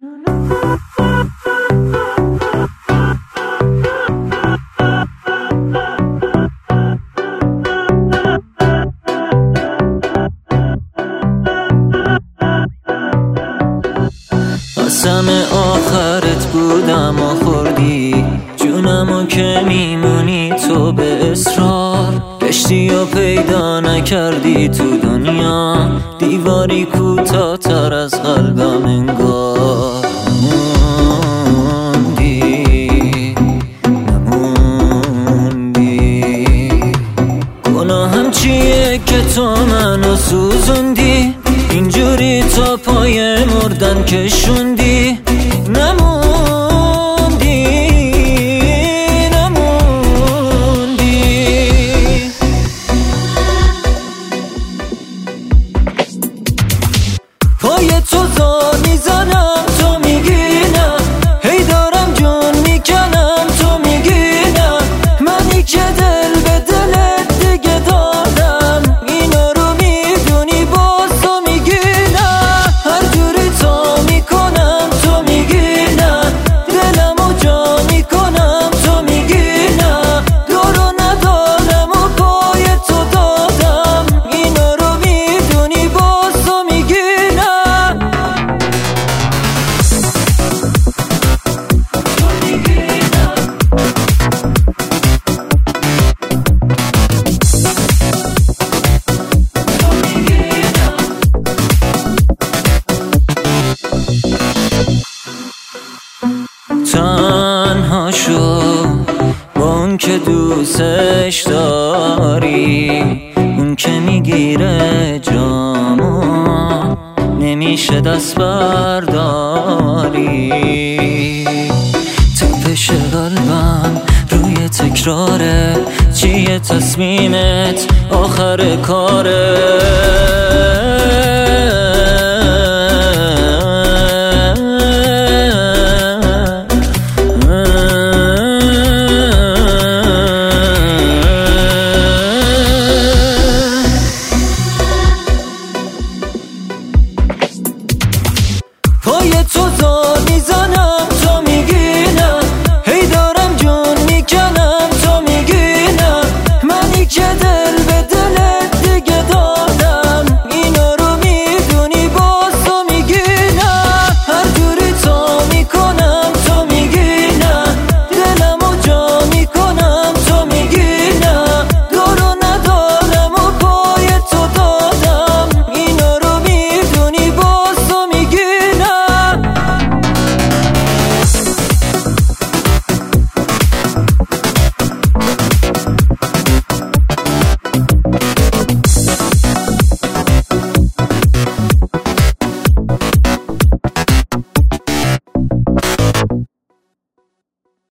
قسم آخرت بودم و خوردی. جونمو که پیدا نکردی تو دنیا. دیواری کوتاهتر از قلبم انگار نموندی. نموندی. گناهم چیه که تو منو سوزوندی؟ اینجوری تا پای مردن کشوندی؟ پای تو زار شو با اون که دوستش داری اون که می‌گیره جامو. نمیشه دست برداری. تپش قلبم روی تکراره. چیه تصمیمت؟ آخر کاره.